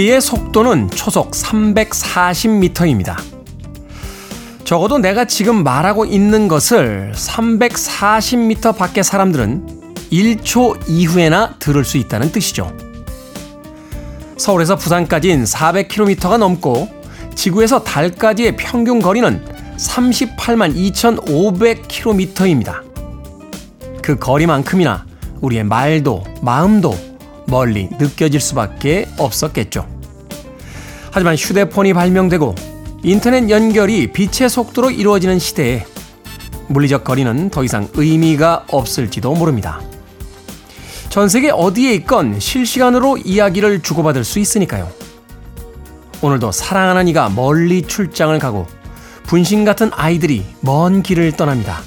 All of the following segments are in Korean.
소리의 속도는 초속 340m입니다. 적어도 내가 지금 말하고 있는 것을 340m 밖의 사람들은 1초 이후에나 들을 수 있다는 뜻이죠. 서울에서 부산까지는 400km가 넘고 지구에서 달까지의 평균 거리는 38만 2,500km입니다. 그 거리만큼이나 우리의 말도 마음도 멀리 느껴질 수밖에 없었겠죠. 하지만 휴대폰이 발명되고 인터넷 연결이 빛의 속도로 이루어지는 시대에 물리적 거리는 더 이상 의미가 없을지도 모릅니다. 전 세계 어디에 있건 실시간으로 이야기를 주고받을 수 있으니까요. 오늘도 사랑하는 이가 멀리 출장을 가고 분신 같은 아이들이 먼 길을 떠납니다.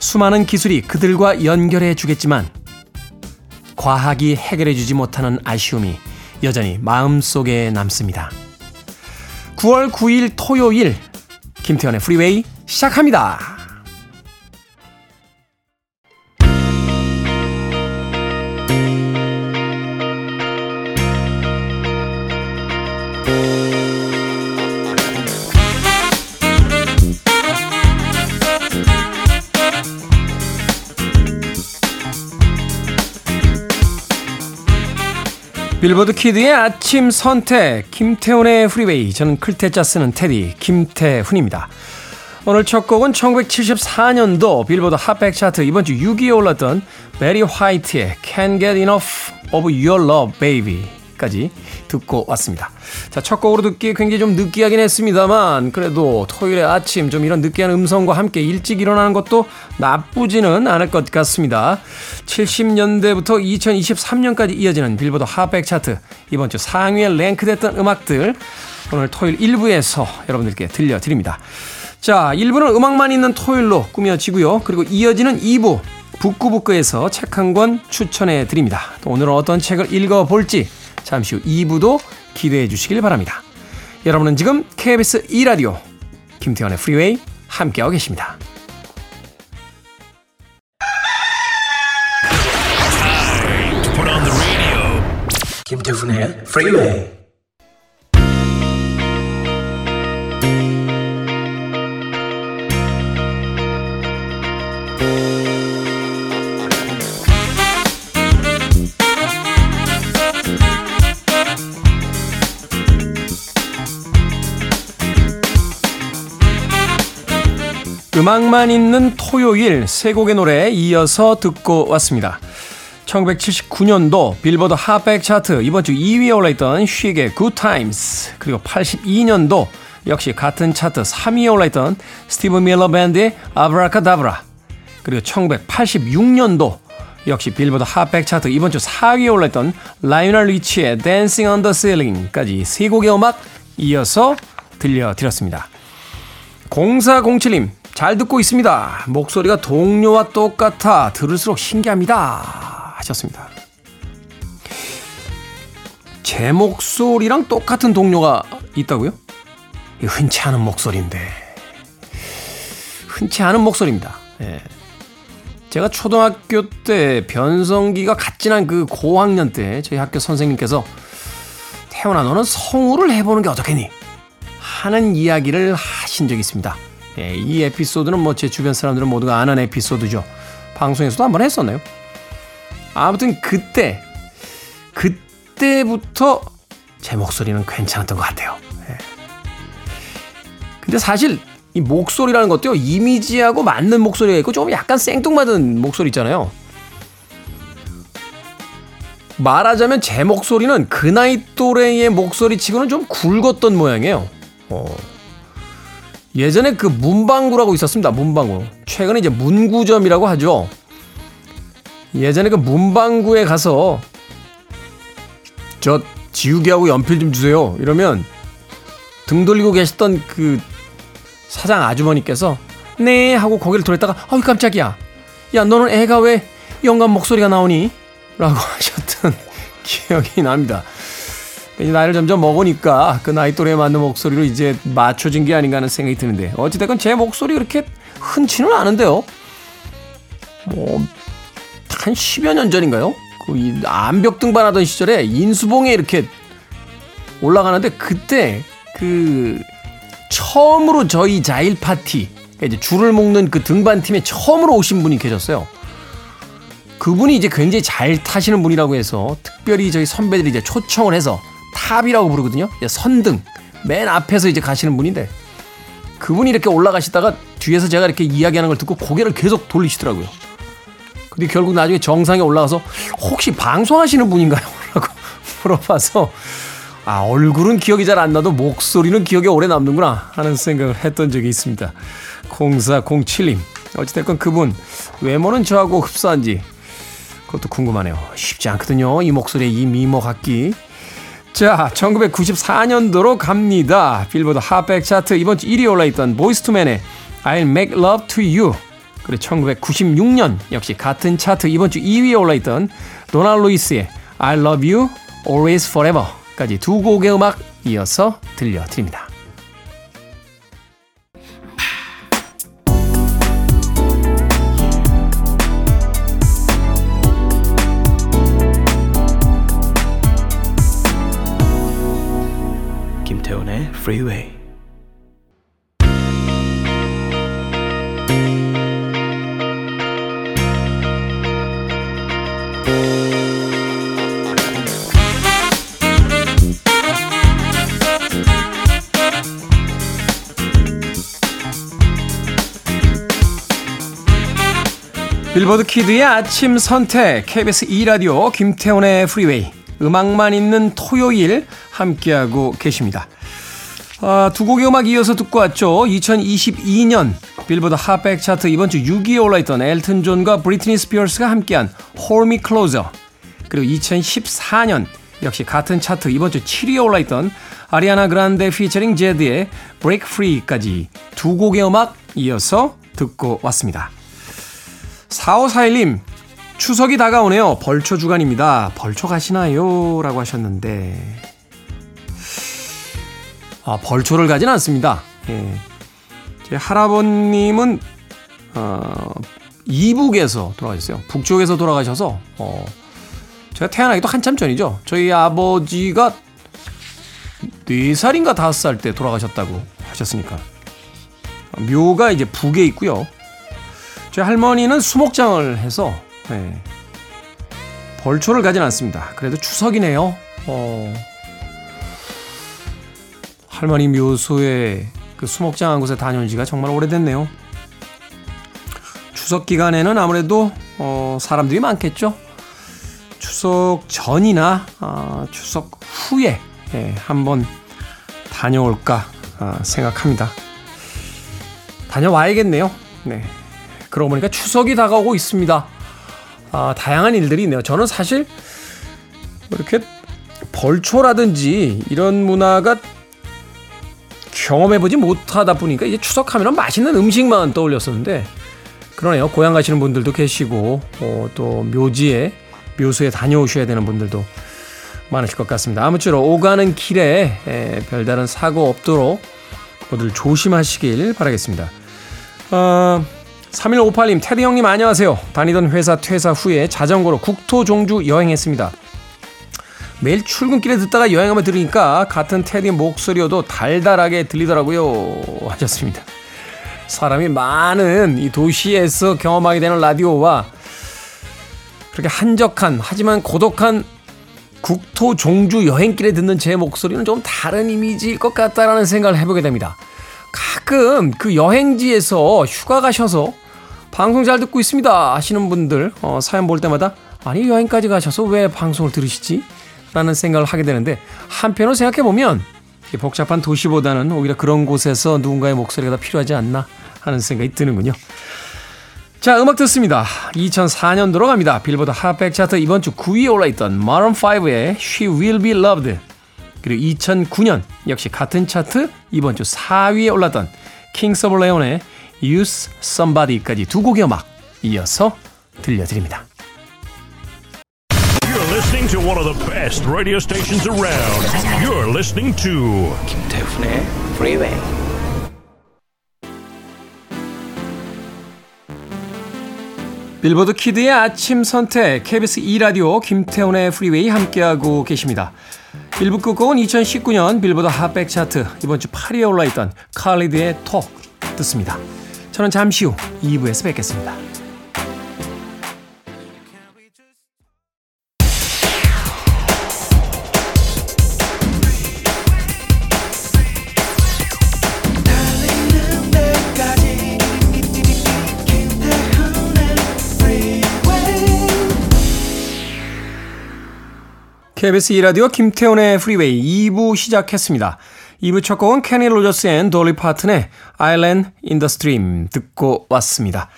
수많은 기술이 그들과 연결해 주겠지만 과학이 해결해 주지 못하는 아쉬움이 여전히 마음속에 남습니다. 9월 9일 토요일 김태현의 프리웨이 시작합니다. 빌보드 Kid의 아침 선택 김태훈의 프리웨이 저는 클 태 자 쓰는 태디 김태훈입니다. 오늘 첫 곡은 1974년도 빌보드 핫백 차트 이번 주 6위에 올랐던 베리 화이트의 Can't Get Enough of Your Love Baby 까지 듣고 왔습니다. 자, 첫 곡으로 듣기 굉장히 좀 느끼하긴 했습니다만 그래도 토요일에 아침 좀 이런 느끼한 음성과 함께 일찍 일어나는 것도 나쁘지는 않을 것 같습니다. 70년대부터 2023년까지 이어지는 빌보드 핫백 차트 이번 주 상위에 랭크됐던 음악들 오늘 토요일 1부에서 여러분들께 들려드립니다. 자, 1부는 음악만 있는 토요일로 꾸며지고요. 그리고 이어지는 2부 북끄북끄에서 책 한 권 추천해 드립니다. 또 오늘은 어떤 책을 읽어볼지 잠시 후 2부도 기대해 주시길 바랍니다. 여러분은 지금 KBS 2라디오 김태훈의 프리웨이 함께하고 계십니다. 김태훈의 프리웨이 음악만 있는 토요일 세 곡의 노래 이어서 듣고 왔습니다. 1979년도 빌보드 핫백 차트 이번 주 2위에 올라있던 Good Times 그리고 82년도 역시 같은 차트 3위에 올라있던 스티븐 밀러 밴드의 아브라카다브라 그리고 1986년도 역시 빌보드 핫백 차트 이번 주 4위에 올라있던 라이널 리치의 on the Ceiling까지 세 곡의 음악 이어서 들려드렸습니다. 0407님 잘 듣고 있습니다. 목소리가 동료와 똑같아 들을수록 신기합니다. 하셨습니다. 제 목소리랑 똑같은 동료가 있다고요? 흔치 않은 목소리인데. 흔치 않은 목소리입니다. 예. 제가 초등학교 때 변성기가 갓진한 그 고학년 때 저희 학교 선생님께서 태훈아 너는 성우를 해보는 게 어떻겠니? 하는 이야기를 하신 적이 있습니다. 예, 이 에피소드는 뭐 제 주변 사람들은 모두가 아는 에피소드죠. 방송에서도 한번 했었나요? 아무튼 그때 그때부터 제 목소리는 괜찮았던 것 같아요. 예. 근데 사실 이 목소리라는 것도요 이미지하고 맞는 목소리가 있고 좀 약간 생뚱맞은 목소리 있잖아요. 말하자면 제 목소리는 그 나이 또래의 목소리치고는 좀 굵었던 모양이에요. 어. 예전에 그 문방구라고 있었습니다. 문방구. 최근에 이제 문구점이라고 하죠. 예전에 그 문방구에 가서 저 지우개하고 연필 좀 주세요. 이러면 등 돌리고 계셨던 그 사장 아주머니께서 네 하고 고개를 돌렸다가 어이 깜짝이야. 야 너는 애가 왜 영감 목소리가 나오니? 라고 하셨던 기억이 납니다. 이제 나이를 점점 먹으니까 그 나이 또래에 맞는 목소리로 이제 맞춰진 게 아닌가 하는 생각이 드는데 어찌됐건 제 목소리 그렇게 흔치는 않은데요. 뭐 한 10여 년 전인가요? 그 암벽 등반하던 시절에 인수봉에 이렇게 올라가는데 그때 그 처음으로 저희 자일 파티 그러니까 이제 줄을 묶는 그 등반 팀에 처음으로 오신 분이 계셨어요. 그분이 이제 굉장히 잘 타시는 분이라고 해서 특별히 저희 선배들이 이제 초청을 해서 탑이라고 부르거든요. 선등 맨 앞에서 이제 가시는 분인데 그분이 이렇게 올라가시다가 뒤에서 제가 이렇게 이야기하는 걸 듣고 고개를 계속 돌리시더라고요. 근데 결국 나중에 정상에 올라가서 혹시 방송하시는 분인가요? 라고 물어봐서 아, 얼굴은 기억이 잘 안 나도 목소리는 기억에 오래 남는구나 하는 생각을 했던 적이 있습니다. 0407님. 어찌됐건 그분 외모는 저하고 흡사한지 그것도 궁금하네요. 쉽지 않거든요. 이 목소리에 이 미모 갖기. 자, 1994년도로 갑니다. 빌보드 핫백 차트 이번 주 1위 올라있던 보이스투맨의 I'll Make Love to You. 그리고 1996년 역시 같은 차트 이번 주 2위에 올라있던 도날 루이스의 I Love You Always Forever까지 두 곡의 음악 이어서 들려드립니다. Freeway 빌보드 Kid의 아침 선택 KBS 2라디오 김태훈의 프리웨이 음악만 있는 토요일 함께하고 계십니다. 아, 두 곡의 음악 이어서 듣고 왔죠. 2022년 빌보드 핫백 차트 이번 주 6위에 올라있던 엘튼 존과 브리트니 스피어스가 함께한 Hold Me Closer 그리고 2014년 역시 같은 차트 이번 주 7위에 올라있던 아리아나 그란데 피처링 제드의 Break Free까지 두 곡의 음악 이어서 듣고 왔습니다. 4541님, 추석이 다가오네요. 벌초 주간입니다. 벌초 가시나요? 라고 하셨는데, 아, 벌초를 가진 않습니다. 예. 제 할아버님은, 어, 이북에서 돌아가셨어요. 북쪽에서 돌아가셔서, 어, 제가 태어나기도 한참 전이죠. 저희 아버지가 4살인가 5살 때 돌아가셨다고 하셨으니까. 묘가 이제 북에 있고요. 저희 할머니는 수목장을 해서 네, 벌초를 가진 않습니다. 그래도 추석이네요. 어, 할머니 묘소에 그 수목장 한 곳에 다녀온 지가 정말 오래됐네요. 추석 기간에는 아무래도 어, 사람들이 많겠죠. 추석 전이나 어, 추석 후에 예, 한번 다녀올까 어, 생각합니다. 다녀와야겠네요. 네. 그러고 보니까 추석이 다가오고 있습니다. 아, 다양한 일들이 있네요. 저는 사실 이렇게 벌초라든지 이런 문화가 경험해보지 못하다 보니까 이제 추석하면 맛있는 음식만 떠올렸었는데 그러네요. 고향 가시는 분들도 계시고 어, 또 묘지에 묘소에 다녀오셔야 되는 분들도 많으실 것 같습니다. 아무쪼록 오가는 길에 에, 별다른 사고 없도록 모두 조심하시길 바라겠습니다. 어, 3158님, 테디 형님 안녕하세요. 다니던 회사 퇴사 후에 자전거로 국토 종주 여행했습니다. 매일 출근길에 듣다가 여행하며 들으니까 같은 테디 목소리여도 달달하게 들리더라고요. 하셨습니다. 사람이 많은 이 도시에서 경험하게 되는 라디오와 그렇게 한적한 하지만 고독한 국토 종주 여행길에 듣는 제 목소리는 좀 다른 이미지일 것 같다라는 생각을 해보게 됩니다. 가끔 그 여행지에서 휴가 가셔서 방송 잘 듣고 있습니다 하시는 분들 어, 사연 볼 때마다 아니 여행까지 가셔서 왜 방송을 들으시지? 라는 생각을 하게 되는데 한편으로 생각해보면 복잡한 도시보다는 오히려 그런 곳에서 누군가의 목소리가 더 필요하지 않나 하는 생각이 드는군요. 자, 음악 듣습니다. 2004년도로 갑니다. 빌보드 핫백 차트 이번 주 9위에 올라있던 마룬5의 She Will Be Loved 그리고 2009년 역시 같은 차트 이번 주 4위에 올랐던 킹스 오브 레온의 Use Somebody까지 두 곡의 음악 이어서 들려드립니다. Listening to one of the best radio stations around. You're listening to 김태훈의 Freeway. 빌보드 Kid의 아침 선택 KBS 2 라디오 김태훈의 프리웨이 함께하고 계십니다. 1부 끝곡은 2019년 빌보드 핫백 차트 이번 주 8위에 올라있던 칼리드의 Talk 듣습니다. 저는 잠시 후 2부에서 뵙겠습니다. KBS 2라디오 김태훈의 프리웨이 2부 시작했습니다. 2부 첫 곡은 케니 로저스 and 돌리 파튼의 Island in the Stream 듣고 왔습니다.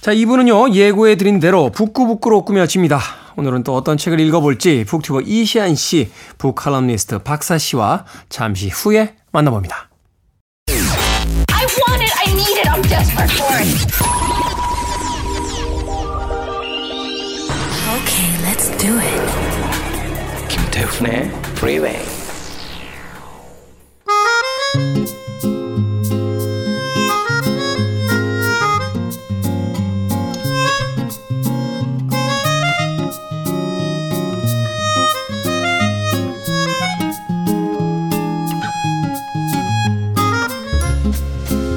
자, 2부는요, 예고해드린 대로 북끄북끄로 꾸며 집니다. 오늘은 또 어떤 책을 읽어볼지 북튜버 이시한 씨, 북칼럼니스트 박사 씨와 잠시 후에 만나봅니다. 김태훈의 Freeway.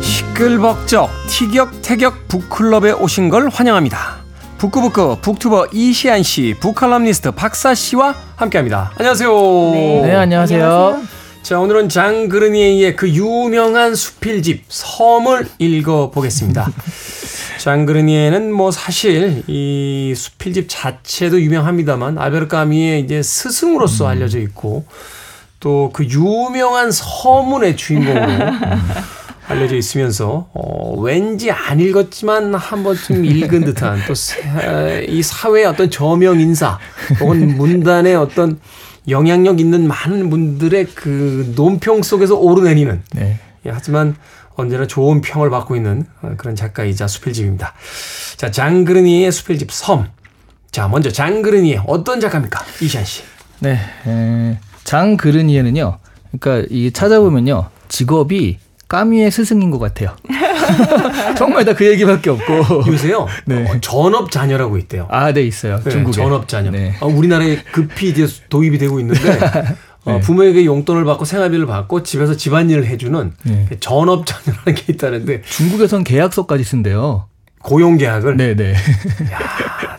시끌벅적 티격태격 북클럽에 오신 걸 환영합니다. 북구북구 북투버 이시안 씨, 북칼럼니스트 박사 씨와 함께합니다. 안녕하세요. 네, 네 안녕하세요. 안녕하세요. 자, 오늘은 장 그르니에의 그 유명한 수필집 섬을 읽어보겠습니다. 장 그르니에는 뭐 사실 이 수필집 자체도 유명합니다만 알베르 까미의 이제 스승으로서 음. 알려져 있고 또 그 유명한 서문의 주인공으로 알려져 있으면서 어, 왠지 안 읽었지만 한 번쯤 읽은 듯한 또 이 사회의 어떤 저명 인사 혹은 문단의 어떤 영향력 있는 많은 분들의 그 논평 속에서 오르내리는 네. 예, 하지만 언제나 좋은 평을 받고 있는 그런 작가이자 수필집입니다. 자, 장그르니의 수필집 섬. 자, 먼저 장그르니의 어떤 작가입니까? 이시안 씨. 네. 에, 장그르니에는요. 그러니까 이 찾아보면요. 직업이 까미의 스승인 것 같아요. 정말 다 그 얘기밖에 없고. 요새요. 네. 어, 전업 자녀라고 있대요. 아, 네, 있어요. 네, 중국에. 전업 자녀. 네. 아, 우리나라에 급히 이제 도입이 되고 있는데 어, 네. 부모에게 용돈을 받고 생활비를 받고 집에서 집안일을 해주는 네. 전업 자녀라는 게 있다는데 중국에선 계약서까지 쓴대요. 고용 계약을. 네네. 야,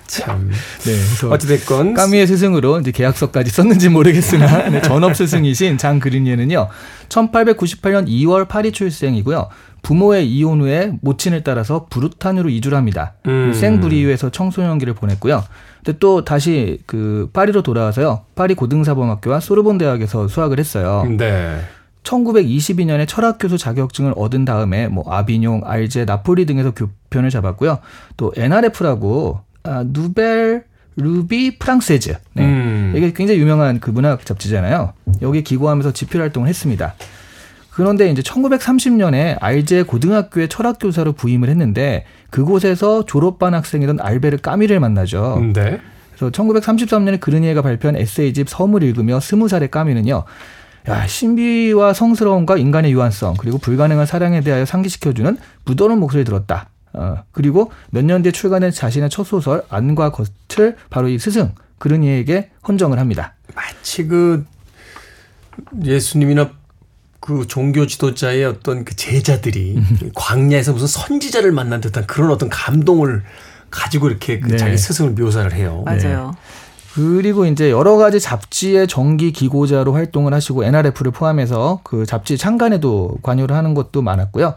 참. 네. 어찌됐건 까미의 스승으로 이제 계약서까지 썼는지 모르겠으나 네, 전업 스승이신 장 그린예는요. 1898년 2월 파리 출생이고요. 부모의 이혼 후에 모친을 따라서 부르탄으로 이주를 합니다. 음. 생브리유에서 청소년기를 보냈고요. 근데 또 다시 그 파리로 돌아와서요. 파리 고등사범학교와 소르본 대학에서 수학을 했어요. 네. 1922년에 철학 교수 자격증을 얻은 다음에 뭐 아비뇽, 알제, 나폴리 등에서 교편을 잡았고요. 또 NRF라고 아, 누벨 루비 프랑세즈. 네. 음. 이게 굉장히 유명한 그 문학 잡지잖아요. 여기 기고하면서 집필 활동을 했습니다. 그런데 이제 1930년에 알제 고등학교의 철학 교사로 부임을 했는데 그곳에서 졸업반 학생이던 알베르 까미를 만나죠. 네. 그래서 1933년에 그르니에가 발표한 에세이집 섬을 읽으며 스무 살의 까미는요. 야, 신비와 성스러움과 인간의 유한성 그리고 불가능한 사랑에 대하여 상기시켜주는 부드러운 목소리 들었다. 어, 그리고 몇 년 뒤에 출간된 자신의 첫 소설 안과 겉을 바로 이 스승 그르니에게 헌정을 합니다. 마치 그 예수님이나 그 종교 지도자의 어떤 그 제자들이 광야에서 무슨 선지자를 만난 듯한 그런 어떤 감동을 가지고 이렇게 그 네. 자기 스승을 묘사를 해요. 맞아요. 네. 그리고 이제 여러 가지 잡지의 정기 기고자로 활동을 하시고 NRF를 포함해서 그 잡지 창간에도 관여를 하는 것도 많았고요.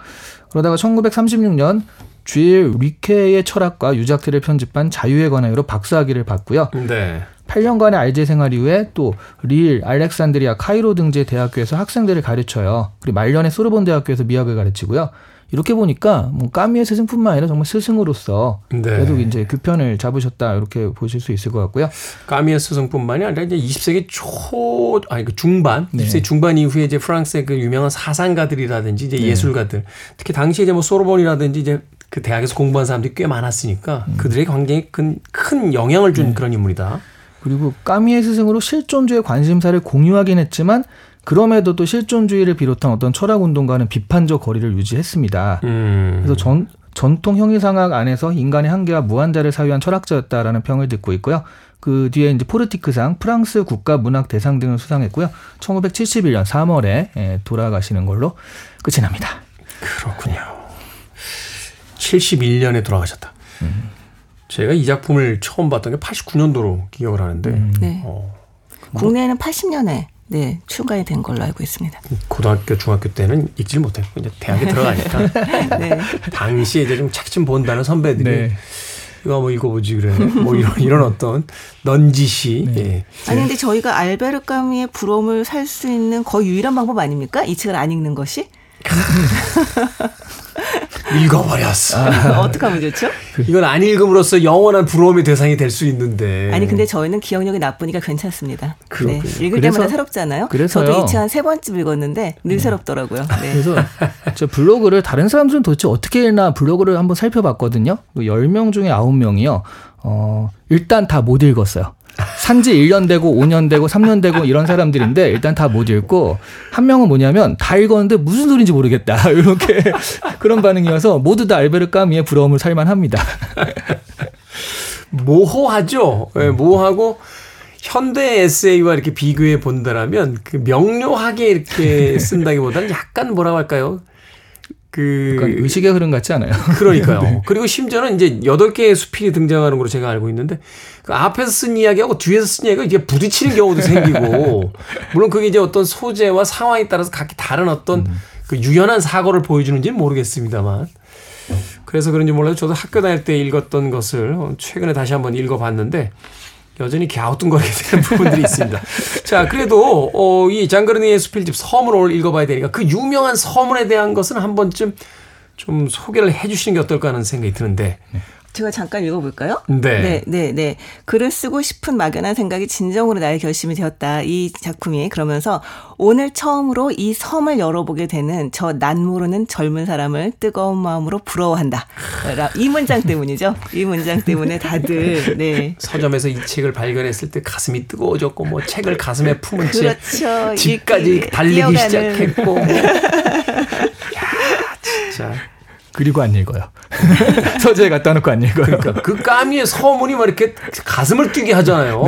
그러다가 1936년 주일 리케의 철학과 유작들을 편집한 자유에 관하여로 박사학위를 받고요. 네. 8년간의 알제 생활 이후에 또 릴, 알렉산드리아, 카이로 등지의 대학교에서 학생들을 가르쳐요. 그리고 말년에 소르본 대학교에서 미학을 가르치고요. 이렇게 보니까 뭐 까미의 스승뿐만 아니라 정말 스승으로서 네. 계속 이제 교편을 잡으셨다 이렇게 보실 수 있을 것 같고요. 까미의 스승뿐만이 아니라 이제 20세기 초 아니 그 중반, 네. 20세기 중반 이후에 이제 프랑스의 그 유명한 사상가들이라든지 이제 네. 예술가들, 특히 당시 이제 뭐 소르본이라든지 이제 그 대학에서 공부한 사람들이 꽤 많았으니까 음. 그들에게 굉장히 큰, 큰 영향을 준 네. 그런 인물이다. 그리고 까미의 스승으로 실존주의 관심사를 공유하긴 했지만 그럼에도 또 실존주의를 비롯한 어떤 철학 운동과는 비판적 거리를 유지했습니다. 음. 그래서 전, 전통 형이상학 안에서 인간의 한계와 무한자를 사유한 철학자였다라는 평을 듣고 있고요. 그 뒤에 이제 포르티크상, 프랑스 국가 문학 대상 등을 수상했고요. 1971년 3월에 예, 돌아가시는 걸로 끝이 납니다. 그렇군요. 71년에 돌아가셨다. 제가 이 작품을 처음 봤던 게 89년도로 기억을 하는데 네. 어, 국내에는 80년에 네, 출간이 된 걸로 알고 있습니다. 고등학교, 중학교 때는 읽질 못했고 이제 대학에 들어가니까 네. 당시에 이제 좀 착심 본다는 선배들이 네. 이거 한번 읽어보지 그래. 뭐 이런 이런 어떤 넌지시. 예. 아니 근데 저희가 알베르 까미의 부러움을 살 수 있는 거의 유일한 방법 아닙니까? 이 책을 안 읽는 것이? 읽어버렸어. 어떻게 하면 좋죠? 이건 안 읽음으로써 영원한 부러움의 대상이 될 수 있는데. 아니 근데 저희는 기억력이 나쁘니까 괜찮습니다. 네. 읽을 그래서- 때마다 새롭잖아요. 그래서요. 저도 이책한세 번쯤 읽었는데 늘 새롭더라고요. 네. 그래서 저 블로그를 다른 사람들은 도대체 어떻게 읽나 블로그를 한번 살펴봤거든요. 그 10명 중에 9명이요. 어, 일단 다 못 읽었어요. 산지 1년 되고 5년 되고 3년 되고 이런 사람들인데 일단 다 못 읽고 한 명은 뭐냐면 다 읽었는데 무슨 소리인지 모르겠다. 이렇게 그런 반응이어서 모두 다 알베르 까미의 부러움을 살만합니다. 모호하죠. 예, 모호하고 현대 에세이와 이렇게 비교해 본다라면 그 명료하게 이렇게 쓴다기보다는 약간 뭐라고 할까요? 그 의식의 흐름 같지 않아요? 그러니까요. 그리고 심지어는 이제 여덟 개의 수필이 등장하는 걸로 제가 알고 있는데 그 앞에서 쓴 이야기하고 뒤에서 쓴 이야기가 이게 부딪히는 경우도 생기고 물론 그게 이제 어떤 소재와 상황에 따라서 각기 다른 어떤 그 유연한 사고를 보여주는지는 모르겠습니다만 그래서 그런지 몰라도 저도 학교 다닐 때 읽었던 것을 최근에 다시 한번 읽어봤는데 여전히 갸우뚱거리게 되는 부분들이 있습니다. 자, 그래도 어, 이 장그르니의 수필집 서문을 읽어봐야 되니까 그 유명한 서문에 대한 것은 한 번쯤 좀 소개를 해주시는 게 어떨까 하는 생각이 드는데. 제가 잠깐 읽어볼까요? 네. 네, 네, 네. 글을 쓰고 싶은 막연한 생각이 진정으로 나의 결심이 되었다. 이 작품이 그러면서 오늘 처음으로 이 섬을 열어보게 되는 저 난 모르는 젊은 사람을 뜨거운 마음으로 부러워한다. 라- 이 문장 때문이죠. 이 문장 때문에 다들 네. 서점에서 이 책을 발견했을 때 가슴이 뜨거워졌고 뭐 책을 가슴에 품은 채 그렇죠. 집까지 읽기, 달리기 뛰어가는. 시작했고 뭐. 야, 진짜 그리고 안 읽어요. 서재에 갖다 놓고 안 읽어요. 그러니까 그 까미의 서문이 막 이렇게 가슴을 뛰게 하잖아요.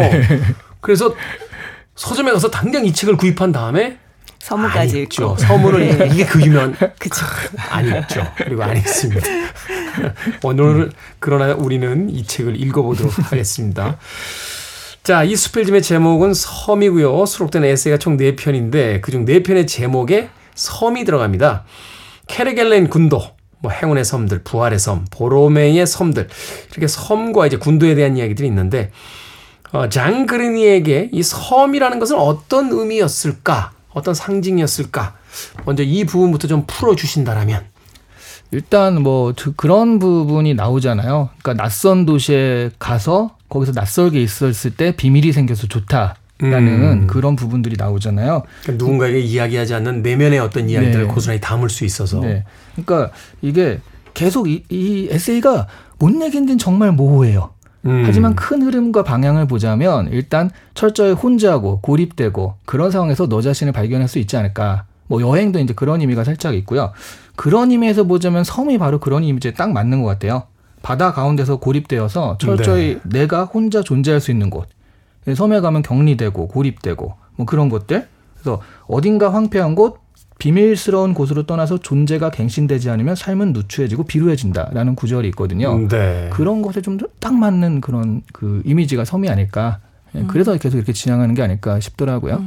그래서 서점에 가서 당장 이 책을 구입한 다음에 서문까지. 읽죠. 서문을 네. 이게 그 유명한 그쵸. 안 읽죠. 그리고 안 읽습니다. 오늘 그러나 우리는 이 책을 읽어보도록 하겠습니다. 자, 이 수필집의 제목은 섬이고요. 수록된 에세이가 총 4편인데 그중 4편의 제목에 섬이 들어갑니다. 케르겔렌 군도, 뭐 행운의 섬들, 부활의 섬, 보로메의 섬들 이렇게 섬과 이제 군도에 대한 이야기들이 있는데 어, 장그리니에게 이 섬이라는 것은 어떤 의미였을까? 어떤 상징이었을까? 먼저 이 부분부터 좀 풀어 주신다라면. 일단 뭐 저- 그런 부분이 나오잖아요. 그러니까 낯선 도시에 가서 거기서 낯설게 있었을 때 비밀이 생겨서 좋다 라는 음. 그런 부분들이 나오잖아요. 그러니까 누군가에게 이야기하지 않는 내면의 어떤 이야기들을 네. 고스란히 담을 수 있어서. 네. 그러니까 이게 계속 이, 이 에세이가 뭔 얘기인지는 정말 모호해요. 음. 하지만 큰 흐름과 방향을 보자면 일단 철저히 혼자고 고립되고 그런 상황에서 너 자신을 발견할 수 있지 않을까. 뭐 여행도 이제 그런 의미가 살짝 있고요. 그런 의미에서 보자면 섬이 바로 그런 이미지에 딱 맞는 것 같아요. 바다 가운데서 고립되어서 철저히 내가 혼자 존재할 수 있는 곳. 섬에 가면 격리되고 고립되고 뭐 그런 것들. 그래서 어딘가 황폐한 곳, 비밀스러운 곳으로 떠나서 존재가 갱신되지 않으면 삶은 누추해지고 비루해진다라는 구절이 있거든요. 음, 네. 그런 것에 좀 딱 맞는 그런 그 이미지가 섬이 아닐까. 예, 그래서 계속 이렇게 진행하는 게 아닐까 싶더라고요.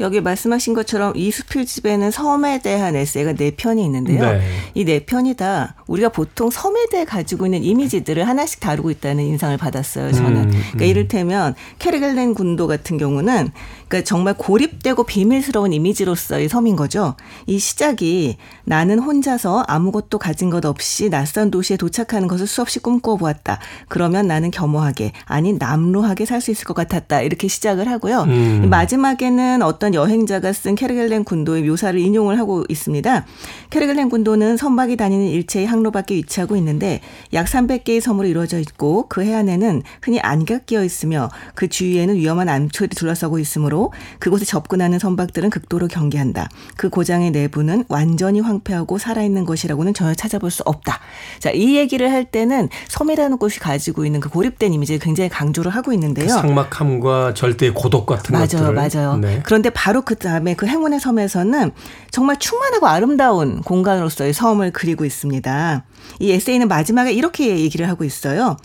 여기 말씀하신 것처럼 이 수필 집에는 섬에 대한 에세이가 네 편이 있는데요. 네. 이네 편이 다 우리가 보통 섬에 대해 가지고 있는 이미지들을 하나씩 다루고 있다는 인상을 받았어요. 저는. 음, 그러니까 이를테면 케르겔렌 군도 같은 경우는 그러니까 정말 고립되고 비밀스러운 이미지로서의 섬인 거죠. 이 시작이 나는 혼자서 아무것도 가진 것 없이 낯선 도시에 도착하는 것을 수없이 꿈꿔보았다. 그러면 나는 겸허하게 아니 남루하게 살 수 있을 것 같았다. 이렇게 시작을 하고요. 음. 마지막에는 여기서는 어떤 여행자가 쓴 캐르겔렌 군도의 묘사를 인용을 하고 있습니다. 캐르겔렌 군도는 선박이 다니는 일체의 항로밖에 위치하고 있는데 약 300개의 섬으로 이루어져 있고 그 해안에는 흔히 안개가 끼어 있으며 그 주위에는 위험한 암초들이 둘러싸고 있으므로 그곳에 접근하는 선박들은 극도로 경계한다. 그 고장의 내부는 완전히 황폐하고 살아있는 것이라고는 전혀 찾아볼 수 없다. 자, 이 얘기를 할 때는 섬이라는 곳이 가지고 있는 그 고립된 이미지를 굉장히 강조를 하고 있는데요. 그 상막함과 절대의 고독 같은 맞아요, 것들을 맞아요. 네. 그런데 바로 그 다음에 그 행운의 섬에서는 정말 충만하고 아름다운 공간으로서의 섬을 그리고 있습니다. 이 에세이는 마지막에 이렇게 얘기를 하고 있어요.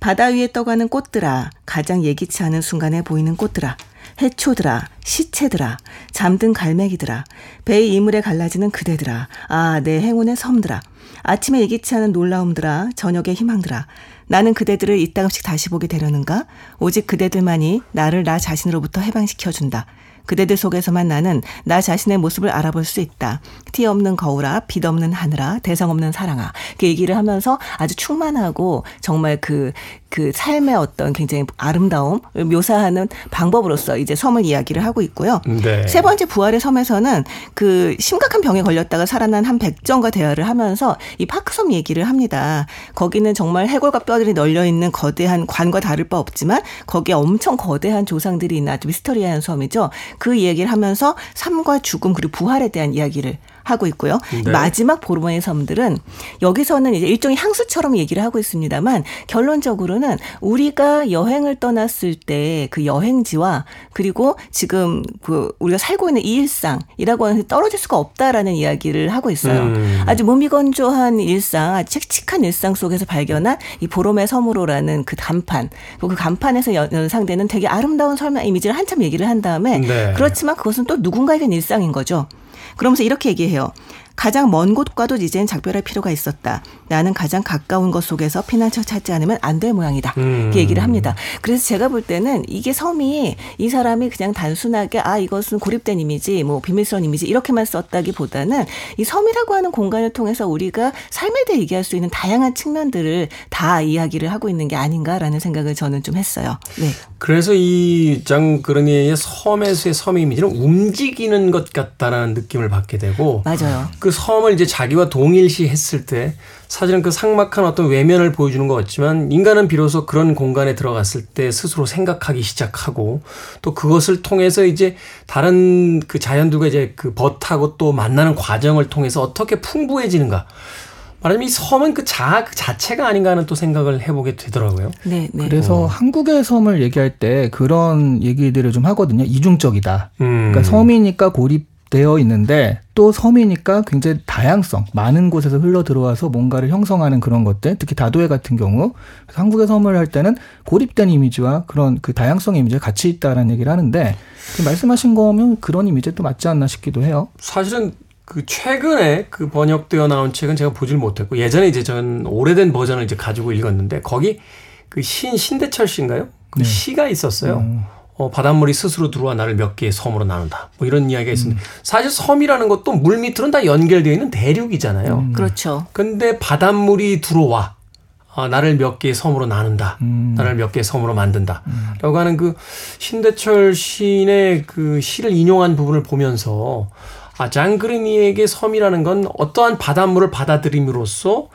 바다 위에 떠가는 꽃들아, 가장 예기치 않은 순간에 보이는 꽃들아. 해초들아, 시체들아, 잠든 갈매기들아, 배의 이물에 갈라지는 그대들아, 아, 내 행운의 섬들아, 아침에 예기치 않은 놀라움들아, 저녁의 희망들아, 나는 그대들을 이따금씩 다시 보게 되려는가? 오직 그대들만이 나를 나 자신으로부터 해방시켜준다. 그대들 속에서만 나는 나 자신의 모습을 알아볼 수 있다. 티 없는 거울아, 빛 없는 하늘아, 대성 없는 사랑아. 그 얘기를 하면서 아주 충만하고 정말 그, 그 삶의 어떤 굉장히 아름다움 묘사하는 방법으로서 이제 섬을 이야기를 하고 있고요. 네. 세 번째 부활의 섬에서는 그 심각한 병에 걸렸다가 살아난 한 백정과 대화를 하면서 이 파크섬 얘기를 합니다. 거기는 정말 해골과 뼈들이 널려 있는 거대한 관과 다를 바 없지만 거기에 엄청 거대한 조상들이 있는 아주 미스터리한 섬이죠. 그 얘기를 하면서 삶과 죽음 그리고 부활에 대한 이야기를 하고 있고요. 네. 마지막 보르모의 섬들은 여기서는 이제 일종의 향수처럼 얘기를 하고 있습니다만 결론적으로는 우리가 여행을 떠났을 때 그 여행지와 그리고 지금 그 우리가 살고 있는 이 일상이라고 하는 게 떨어질 수가 없다라는 이야기를 하고 있어요. 음. 아주 무미건조한 일상, 아주 칙칙한 일상 속에서 발견한 이 보름의 섬으로라는 그 간판, 그 간판에서 연- 연상되는 되게 아름다운 설마 이미지를 한참 얘기를 한 다음에 네. 그렇지만 그것은 또 누군가에겐 일상인 거죠. 그러면서 이렇게 얘기해요. 가장 먼 곳과도 이제는 작별할 필요가 있었다. 나는 가장 가까운 것 속에서 피난처 찾지 않으면 안 될 모양이다. 음. 이렇게 얘기를 합니다. 그래서 제가 볼 때는 이게 섬이 이 사람이 그냥 단순하게 아 이것은 고립된 이미지, 뭐 비밀스러운 이미지 이렇게만 썼다기보다는 이 섬이라고 하는 공간을 통해서 우리가 삶에 대해 얘기할 수 있는 다양한 측면들을 다 이야기를 하고 있는 게 아닌가라는 생각을 저는 좀 했어요. 네. 그래서 이 장그르니의 섬에서의 섬 이미지는 움직이는 것 같다라는 느낌을 받게 되고 맞아요. 그 섬을 이제 자기와 동일시 했을 때 사실은 그 상막한 어떤 외면을 보여주는 것 같지만 인간은 비로소 그런 공간에 들어갔을 때 스스로 생각하기 시작하고 또 그것을 통해서 이제 다른 그 자연들과 이제 그 벗하고 또 만나는 과정을 통해서 어떻게 풍부해지는가. 말하자면 이 섬은 그 자아 그 자체가 아닌가 하는 또 생각을 해보게 되더라고요. 네, 네. 그래서 한국의 섬을 얘기할 때 그런 얘기들을 좀 하거든요. 이중적이다. 음. 그러니까 섬이니까 고립 되어 있는데 또 섬이니까 굉장히 다양성, 많은 곳에서 흘러 들어와서 뭔가를 형성하는 그런 것들, 특히 다도해 같은 경우 한국의 섬을 할 때는 고립된 이미지와 그런 그 다양성 이미지가 같이 있다라는 얘기를 하는데 그 말씀하신 거면 그런 이미지에 또 맞지 않나 싶기도 해요. 사실은 그 최근에 그 번역되어 나온 책은 제가 보질 못했고 예전에 이제 전 오래된 버전을 이제 가지고 읽었는데 거기 그 신 신대철 씨인가요? 그 네. 시가 있었어요. 어, 바닷물이 스스로 들어와 나를 몇 개의 섬으로 나눈다. 뭐 이런 이야기가 있었는데 사실 섬이라는 것도 물 밑으로는 다 연결되어 있는 대륙이잖아요. 그렇죠. 근데 바닷물이 들어와 아, 나를 몇 개의 섬으로 나눈다. 나를 몇 개의 섬으로 만든다. 라고 하는 그 신대철 시인의 그 시를 인용한 부분을 보면서 아, 장그르니에게 섬이라는 건 어떠한 바닷물을 받아들임으로써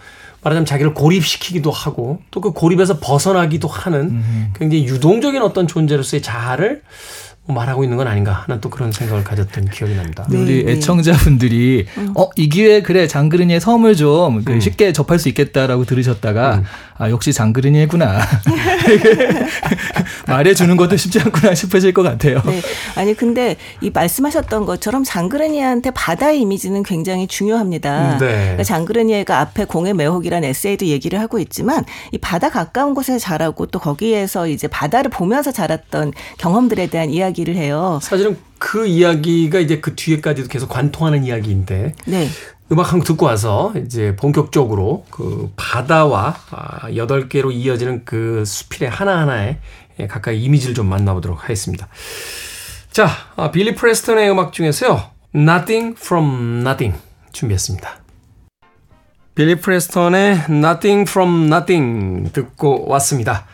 말하자면 자기를 고립시키기도 하고 또 그 고립에서 벗어나기도 하는 굉장히 유동적인 어떤 존재로서의 자아를 뭐 말하고 있는 건 아닌가 하는 또 그런 생각을 가졌던 기억이 납니다. 네, 우리 네. 애청자분들이 어이 기회에 그래 장그르니의 섬을 좀그 쉽게 접할 수 있겠다라고 들으셨다가 아 역시 장그르니구나 말해주는 것도 쉽지 않구나 싶으실 것 같아요. 네. 아니 근데 이 말씀하셨던 것처럼 장그르니한테 바다의 이미지는 굉장히 중요합니다. 네. 그러니까 장그르니가 앞에 공의 매혹이란 에세이도 얘기를 하고 있지만 이 바다 가까운 곳에서 자라고 또 거기에서 이제 바다를 보면서 자랐던 경험들에 대한 이야기 를 해요. 사실은 그 이야기가 이제 그 뒤에까지도 계속 관통하는 이야기인데 네. 음악 한 곡 듣고 와서 이제 본격적으로 그 바다와 아, 여덟 개로 이어지는 그 수필의 하나하나에 예, 가까이 이미지를 좀 만나보도록 하겠습니다. 자, 아, 빌리 프레스턴의 음악 중에서요. Nothing from Nothing 준비했습니다. 빌리 프레스턴의 Nothing from Nothing 듣고 왔습니다.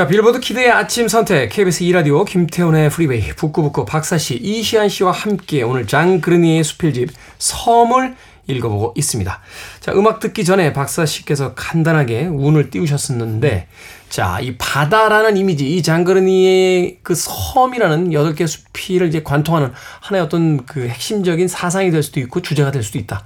자, Billboard Kid의 아침 선택, KBS 2라디오, 김태훈의 Freeway, 북끄북끄 박사씨, 이시한 씨와 함께 오늘 장 그르니에의 수필집, 섬을 읽어보고 있습니다. 자, 음악 듣기 전에 박사씨께서 간단하게 운을 띄우셨었는데, 자, 이 바다라는 이미지, 이 장 그르니에의 그 섬이라는 8개 수필을 이제 관통하는 하나의 어떤 그 핵심적인 사상이 될 수도 있고 주제가 될 수도 있다.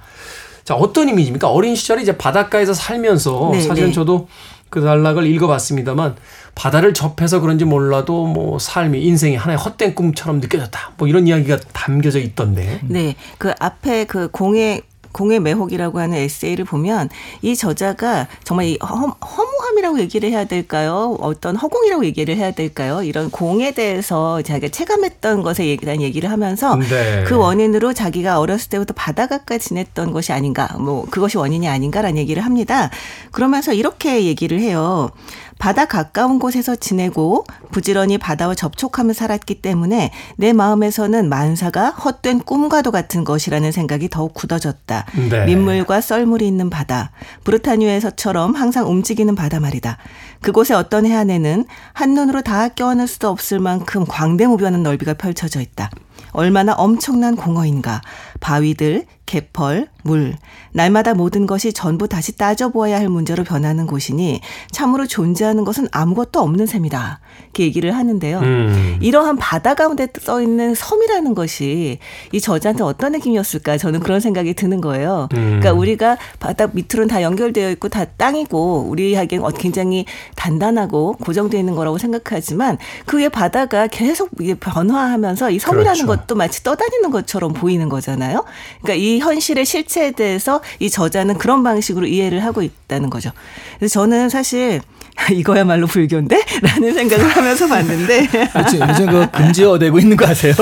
자, 어떤 이미지입니까? 어린 시절에 이제 바닷가에서 살면서 네, 사실은 네. 저도 그 단락을 읽어봤습니다만 바다를 접해서 그런지 몰라도 뭐 삶이 인생이 하나의 헛된 꿈처럼 느껴졌다. 뭐 이런 이야기가 담겨져 있던데. 네, 그 앞에 그 공의 공의 매혹이라고 하는 에세이를 보면 이 저자가 정말 이 허, 허무함이라고 얘기를 해야 될까요? 어떤 허공이라고 얘기를 해야 될까요? 이런 공에 대해서 자기가 체감했던 것에 대한 얘기를 하면서 네. 그 원인으로 자기가 어렸을 때부터 바다 가까이 지냈던 것이 아닌가, 뭐 그것이 원인이 아닌가라는 얘기를 합니다. 그러면서 이렇게 얘기를 해요. 바다 가까운 곳에서 지내고 부지런히 바다와 접촉하며 살았기 때문에 내 마음에서는 만사가 헛된 꿈과도 같은 것이라는 생각이 더욱 굳어졌다. 네. 민물과 썰물이 있는 바다, 브루타뉴에서처럼 항상 움직이는 바다 말이다. 그곳에 어떤 해안에는 한눈으로 다 껴안을 수도 없을 만큼 광대무변한 넓이가 펼쳐져 있다. 얼마나 엄청난 공허인가. 바위들, 개펄, 물. 날마다 모든 것이 전부 다시 따져보아야 할 문제로 변하는 곳이니 참으로 존재하는 것은 아무것도 없는 셈이다. 이렇게 얘기를 하는데요. 음. 이러한 바다 가운데 써 있는 섬이라는 것이 이 저자한테 어떤 느낌이었을까 저는 그런 생각이 드는 거예요. 음. 그러니까 우리가 바다 밑으로는 다 연결되어 있고 다 땅이고 우리에겐 어, 굉장히 단단하고 고정되어 있는 거라고 생각하지만 그 위에 바다가 계속 변화하면서 이 섬이라는 그렇죠. 것도 마치 떠다니는 것처럼 보이는 거잖아요. 그러니까 이 현실의 실체에 대해서 이 저자는 그런 방식으로 이해를 하고 있다는 거죠. 그래서 저는 사실 이거야말로 불교인데? 라는 생각을 하면서 봤는데. 요즘, 요즘 그 금지어 되고 있는 거 아세요?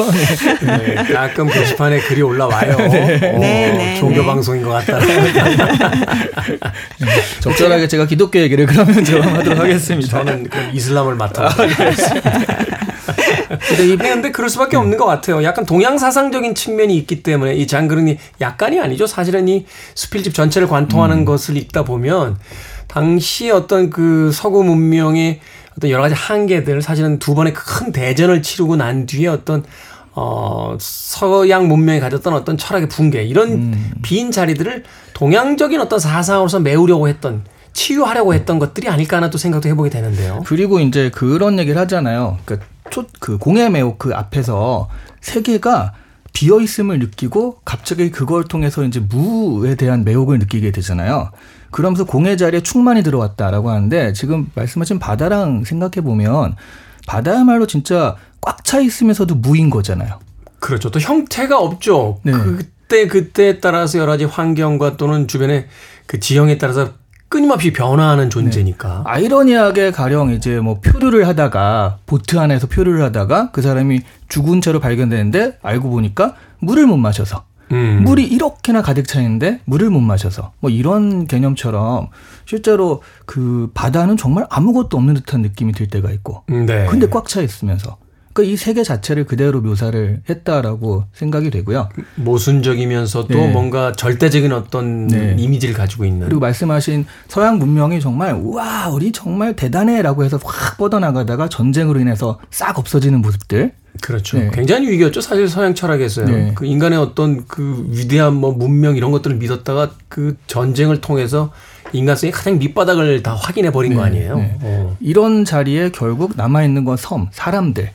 네. 네, 가끔 게시판에 글이 올라와요. 어, 네, 네, 종교 네. 방송인 것 같다. 적절하게 제가 기독교 얘기를 그러면 좀 하도록 하겠습니다. 저는 그럼 이슬람을 맡아. 근데 이 근데 그럴 수밖에 없는 것 같아요. 약간 동양 사상적인 측면이 있기 때문에 이 장그른이 약간이 아니죠. 사실은 이 수필집 전체를 관통하는 것을 읽다 보면 당시 어떤 그 서구 문명의 어떤 여러 가지 한계들 사실은 두 번의 큰 대전을 치르고 난 뒤에 어떤 어 서양 문명이 가졌던 어떤 철학의 붕괴 이런 빈 자리들을 동양적인 어떤 사상으로서 메우려고 했던 치유하려고 했던 것들이 아닐까 하나 또 생각도 해보게 되는데요. 그리고 이제 그런 얘기를 하잖아요. 그러니까 초, 그 공의 매혹 그 앞에서 세계가 비어 있음을 느끼고 갑자기 그걸 통해서 이제 무에 대한 매혹을 느끼게 되잖아요. 그러면서 공의 자리에 충만이 들어왔다라고 하는데 지금 말씀하신 바다랑 생각해 보면 바다야말로 진짜 꽉 차 있으면서도 무인 거잖아요. 그렇죠. 또 형태가 없죠. 네. 그때 그때에 따라서 여러 가지 환경과 또는 주변의 그 지형에 따라서 끊임없이 변화하는 존재니까. 아이러니하게 가령 이제 뭐 표류를 하다가 보트 안에서 표류를 하다가 그 사람이 죽은 채로 발견되는데 알고 보니까 물을 못 마셔서 음. 물이 이렇게나 가득 차 있는데 물을 못 마셔서 뭐 이런 개념처럼 실제로 그 바다는 정말 아무것도 없는 듯한 느낌이 들 때가 있고 네. 근데 꽉 차 있으면서 그러니까 이 세계 자체를 그대로 묘사를 했다라고 생각이 되고요. 모순적이면서도 네. 뭔가 절대적인 어떤 네. 이미지를 가지고 있는. 그리고 말씀하신 서양 문명이 정말 우와 우리 정말 대단해라고 해서 확 뻗어나가다가 전쟁으로 인해서 싹 없어지는 모습들 그렇죠. 네. 굉장히 위기였죠. 사실 서양 철학에서요. 네. 그 인간의 어떤 그 위대한 뭐 문명 이런 것들을 믿었다가 그 전쟁을 통해서 인간성이 가장 밑바닥을 다 확인해 버린 거 네, 아니에요. 네. 어. 이런 자리에 결국 남아 있는 건 섬, 사람들.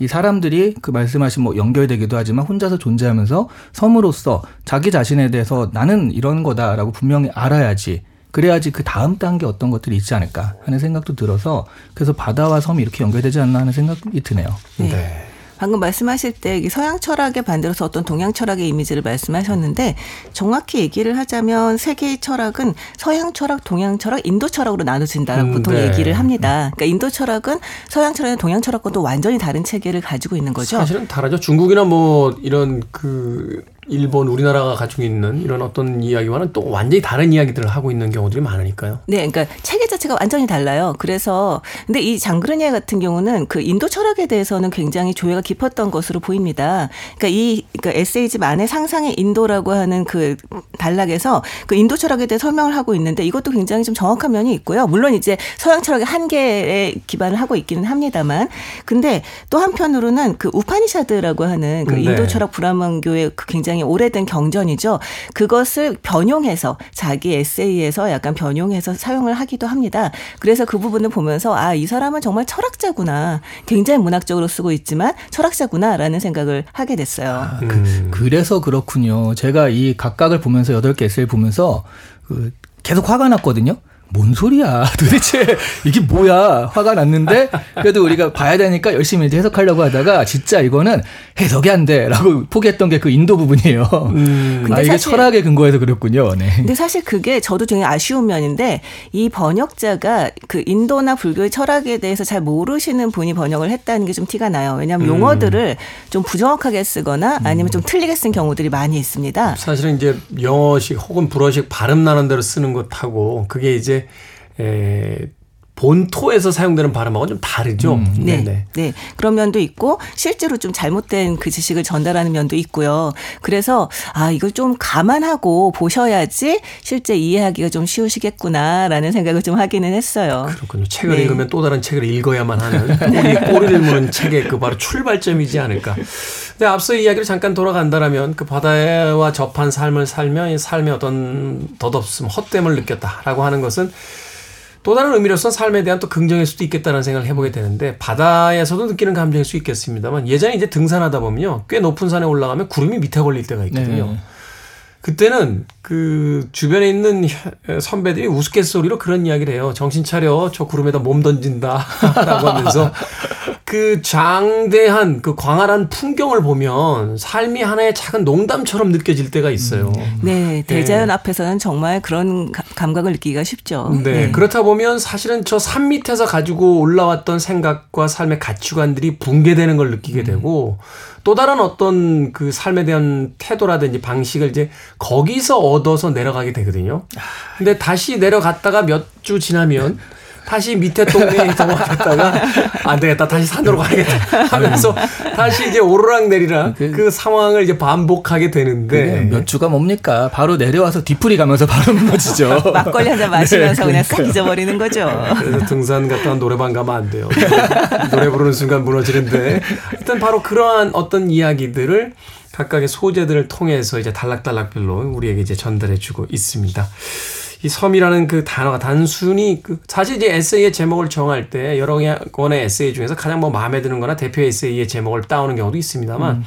이 사람들이 그 말씀하신 뭐 연결되기도 하지만 혼자서 존재하면서 섬으로서 자기 자신에 대해서 나는 이런 거다라고 분명히 알아야지. 그래야지 그 다음 단계 어떤 것들이 있지 않을까 하는 생각도 들어서 그래서 바다와 섬이 이렇게 연결되지 않나 하는 생각이 드네요. 네. 방금 말씀하실 때이 서양 철학에 반대로서 어떤 동양 철학의 이미지를 말씀하셨는데 정확히 얘기를 하자면 세계의 철학은 서양 철학, 동양 철학, 인도 철학으로 나눠진다라고 음, 보통 네. 얘기를 합니다. 그러니까 인도 철학은 서양 철학과 동양 철학과도 완전히 다른 체계를 가지고 있는 거죠. 사실은 다르죠. 중국이나 뭐 이런 그 일본, 우리나라가 가지고 있는 이런 어떤 이야기와는 또 완전히 다른 이야기들을 하고 있는 경우들이 많으니까요. 네, 그러니까 체계 자체가 완전히 달라요. 그래서 근데 이 장그르니에 같은 경우는 그 인도 철학에 대해서는 굉장히 조예가 깊었던 것으로 보입니다. 그러니까 이 그러니까 에세이집 안에 상상의 인도라고 하는 그 단락에서 그 인도 철학에 대해 설명을 하고 있는데 이것도 굉장히 좀 정확한 면이 있고요. 물론 이제 서양 철학의 한계에 기반을 하고 있기는 합니다만 근데 또 한편으로는 그 우파니샤드라고 하는 그 인도 네. 철학 브라만교의 그 굉장히 오래된 경전이죠. 그것을 변용해서 자기 에세이에서 약간 변용해서 사용을 하기도 합니다. 그래서 그 부분을 보면서 아, 이 사람은 정말 철학자구나. 굉장히 문학적으로 쓰고 있지만 철학자구나라는 생각을 하게 됐어요. 음. 그래서 그렇군요. 제가 이 각각을 보면서 여덟 개 에세이를 보면서 그 계속 화가 났거든요. 뭔 소리야? 도대체 이게 뭐야? 화가 났는데 그래도 우리가 봐야 되니까 열심히 이제 해석하려고 하다가 진짜 이거는 해석이 안 돼라고 포기했던 게 그 인도 부분이에요. 음. 아 근데 이게 사실- 철학에 근거해서 그렇군요. 네. 근데 사실 그게 저도 되게 아쉬운 면인데 이 번역자가 그 인도나 불교의 철학에 대해서 잘 모르시는 분이 번역을 했다는 게 좀 티가 나요. 왜냐하면 용어들을 좀 부정확하게 쓰거나 아니면 좀 틀리게 쓴 경우들이 많이 있습니다. 사실은 이제 영어식 혹은 불어식 발음 나는 대로 쓰는 것하고 그게 이제 에, 본토에서 사용되는 발음하고 좀 다르죠. 네, 네네. 네. 그런 면도 있고 실제로 좀 잘못된 그 지식을 전달하는 면도 있고요. 그래서 아 이걸 좀 감안하고 보셔야지 실제 이해하기가 좀 쉬우시겠구나라는 생각을 좀 하기는 했어요. 그렇군요. 책을 네. 읽으면 또 다른 책을 읽어야만 하는 꼬리에 꼬리를 무는 책의 그 바로 출발점이지 않을까. 근데 앞서 이야기를 잠깐 돌아간다라면 그 바다와 접한 삶을 살며 이 삶의 어떤 덧없음, 헛됨을 느꼈다라고 하는 것은 또 다른 의미로서 삶에 대한 또 긍정일 수도 있겠다는 생각을 해보게 되는데 바다에서도 느끼는 감정일 수 있겠습니다만 예전에 이제 등산하다 보면요 꽤 높은 산에 올라가면 구름이 밑에 걸릴 때가 있거든요. 네. 그때는 그 주변에 있는 혀- 선배들이 우스갯소리로 그런 이야기를 해요. 정신 차려. 저 구름에다 몸 던진다. 라고 하면서 그 장대한 그 광활한 풍경을 보면 삶이 하나의 작은 농담처럼 느껴질 때가 있어요. 네, 대자연 앞에서는 정말 그런 가- 감각을 느끼기가 쉽죠. 네. 그렇다 보면 사실은 저 산 밑에서 가지고 올라왔던 생각과 삶의 가치관들이 붕괴되는 걸 느끼게 되고 또 다른 어떤 그 삶에 대한 태도라든지 방식을 이제 거기서 얻어서 내려가게 되거든요. 근데 다시 내려갔다가 몇 주 지나면 다시 밑에 동네에 넘어갔다가 안 되겠다 다시 산으로 가야겠다 하면서 다시 이제 오르락 내리락 그- 그 상황을 이제 반복하게 되는데 몇 주가 뭡니까? 바로 내려와서 뒤풀이 가면서 바로 무너지죠. 막걸리 한 잔 마시면서 네, 그냥 싹. 잊어버리는 거죠. 그래서 등산 갔다가 노래방 가면 안 돼요. 노래 부르는 순간 무너지는데 일단 바로 그러한 어떤 이야기들을 각각의 소재들을 통해서 이제 단락단락별로 우리에게 이제 전달해주고 있습니다. 이 섬이라는 그 단어가 단순히 그 사실 이제 에세이의 제목을 정할 때 여러 권의 에세이 중에서 가장 뭐 마음에 드는 거나 대표 에세이의 제목을 따오는 경우도 있습니다만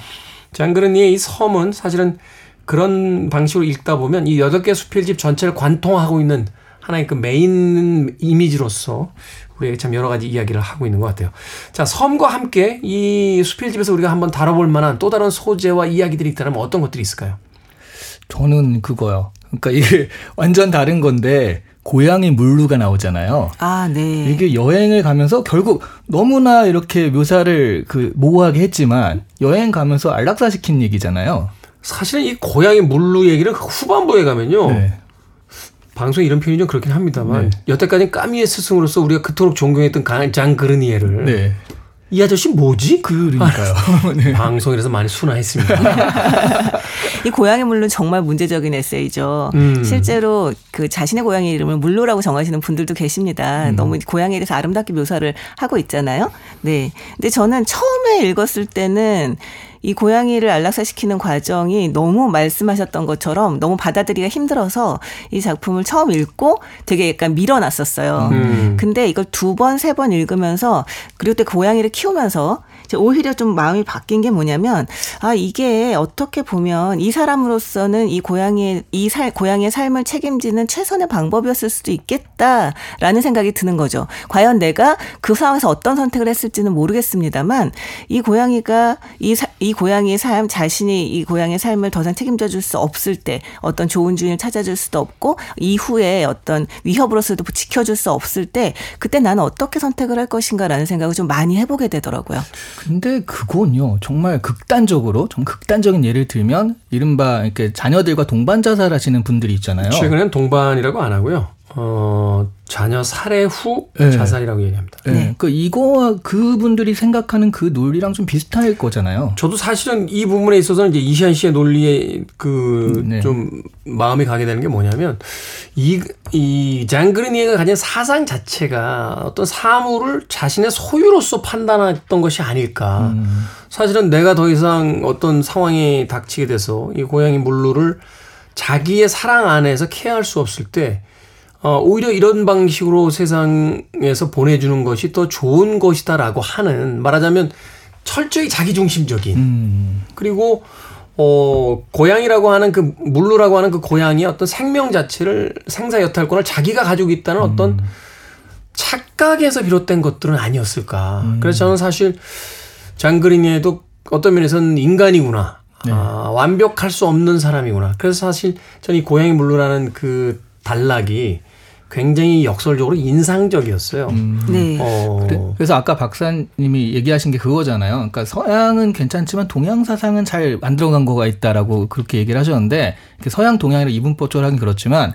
장그르니의 이 섬은 사실은 그런 방식으로 읽다 보면 이 여덟 개 수필집 전체를 관통하고 있는 하나의 그 메인 이미지로서 우리에게 참 여러 가지 이야기를 하고 있는 것 같아요. 자, 섬과 함께 이 수필집에서 우리가 한번 다뤄볼 만한 또 다른 소재와 이야기들이 있다면 어떤 것들이 있을까요? 저는 그거요. 그러니까 이게 완전 다른 건데 고양이 물루가 나오잖아요. 아, 네. 이게 여행을 가면서 결국 너무나 이렇게 묘사를 그 모호하게 했지만 여행 가면서 안락사 시킨 얘기잖아요. 사실은 이 고양이 물루 얘기를 후반부에 가면요. 네. 방송에 이런 표현이 좀 그렇긴 합니다만 네. 여태까지 까미의 스승으로서 우리가 그토록 존경했던 강- 장그르니에를 네. 이 아저씨 뭐지? 그러니까요. 네. 방송이라서 많이 순화했습니다. 이 고양이 물론 정말 문제적인 에세이죠. 음. 실제로 그 자신의 고양이 이름을 물로라고 정하시는 분들도 계십니다. 음. 너무 고양이에 대해서 아름답게 묘사를 하고 있잖아요. 네. 근데 저는 처음에 읽었을 때는 이 고양이를 안락사시키는 과정이 너무 말씀하셨던 것처럼 너무 받아들이기가 힘들어서 이 작품을 처음 읽고 되게 약간 밀어놨었어요. 음. 근데 이걸 두 번, 세 번 읽으면서 그리고 또 고양이를 키우면서 오히려 좀 마음이 바뀐 게 뭐냐면 아 이게 어떻게 보면 이 사람으로서는 이 고양이의 이살 고양이의 삶을 책임지는 최선의 방법이었을 수도 있겠다라는 생각이 드는 거죠. 과연 내가 그 상황에서 어떤 선택을 했을지는 모르겠습니다만 이 고양이가 이, 사- 이 고양이의 삶 자신이 이 고양이의 삶을 더 이상 책임져 줄 수 없을 때 어떤 좋은 주인을 찾아줄 수도 없고 이후에 어떤 위협으로서도 지켜줄 수 없을 때 그때 나는 어떻게 선택을 할 것인가라는 생각을 좀 많이 해보게 되더라고요. 근데 그건요 정말 극단적으로 좀 극단적인 예를 들면 이른바 이렇게 자녀들과 동반 자살하시는 분들이 있잖아요. 최근엔 동반이라고 안 하고요. 어, 자녀 살해 후 네. 자살이라고 얘기합니다. 네. 네. 그 이거와 그분들이 생각하는 그 논리랑 좀 비슷할 거잖아요. 저도 사실은 이 부분에 있어서는 이제 이시안 씨의 논리에 그 네. 좀 마음이 가게 되는 게 뭐냐면 이, 이 장그르니에가 가진 사상 자체가 어떤 사물을 자신의 소유로서 판단했던 것이 아닐까. 사실은 내가 더 이상 어떤 상황이 닥치게 돼서 이 고양이 물루를 자기의 사랑 안에서 케어할 수 없을 때 어, 오히려 이런 방식으로 세상에서 보내주는 것이 더 좋은 것이다라고 하는 말하자면 철저히 자기중심적인 음. 그리고 어 고양이라고 하는 그 물루라고 하는 그 고양이의 어떤 생명 자체를 생사 여탈권을 자기가 가지고 있다는 어떤 착각에서 비롯된 것들은 아니었을까. 그래서 저는 사실 장그리니에도 어떤 면에서는 인간이구나. 아, 완벽할 수 없는 사람이구나. 그래서 사실 저는 이 고양이 물루라는 그 단락이 굉장히 역설적으로 인상적이었어요. 네. 어, 그래- 그래 서 아까 박사님이 얘기하신 게 그거잖아요. 그러니까 서양은 괜찮지만 동양 사상은 잘 안 들어간 거가 있다라고 그렇게 얘기를 하셨는데 서양 동양이라 이분법적으로 하긴 그렇지만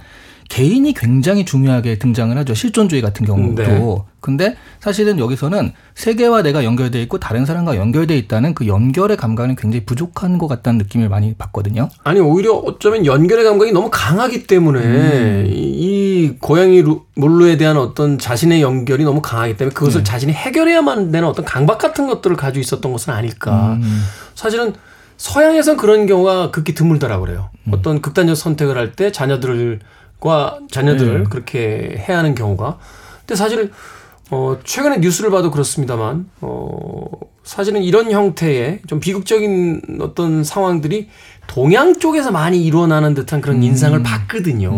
개인이 굉장히 중요하게 등장을 하죠. 실존주의 같은 경우도. 네. 근데 사실은 여기서는 세계와 내가 연결돼 있고 다른 사람과 연결돼 있다는 그 연결의 감각은 굉장히 부족한 것 같다는 느낌을 많이 받거든요. 아니 오히려 어쩌면 연결의 감각이 너무 강하기 때문에 이, 이 고양이 루- 물루에 대한 어떤 자신의 연결이 너무 강하기 때문에 그것을 자신이 해결해야만 되는 어떤 강박 같은 것들을 가지고 있었던 것은 아닐까. 사실은 서양에선 그런 경우가 극히 드물다라고 그래요. 어떤 극단적 선택을 할 때 자녀들과 자녀들을 네. 그렇게 해야 하는 경우가. 근데 사실 어 최근에 뉴스를 봐도 그렇습니다만 어 사실은 이런 형태의 좀 비극적인 어떤 상황들이 동양 쪽에서 많이 일어나는 듯한 그런 인상을 받거든요.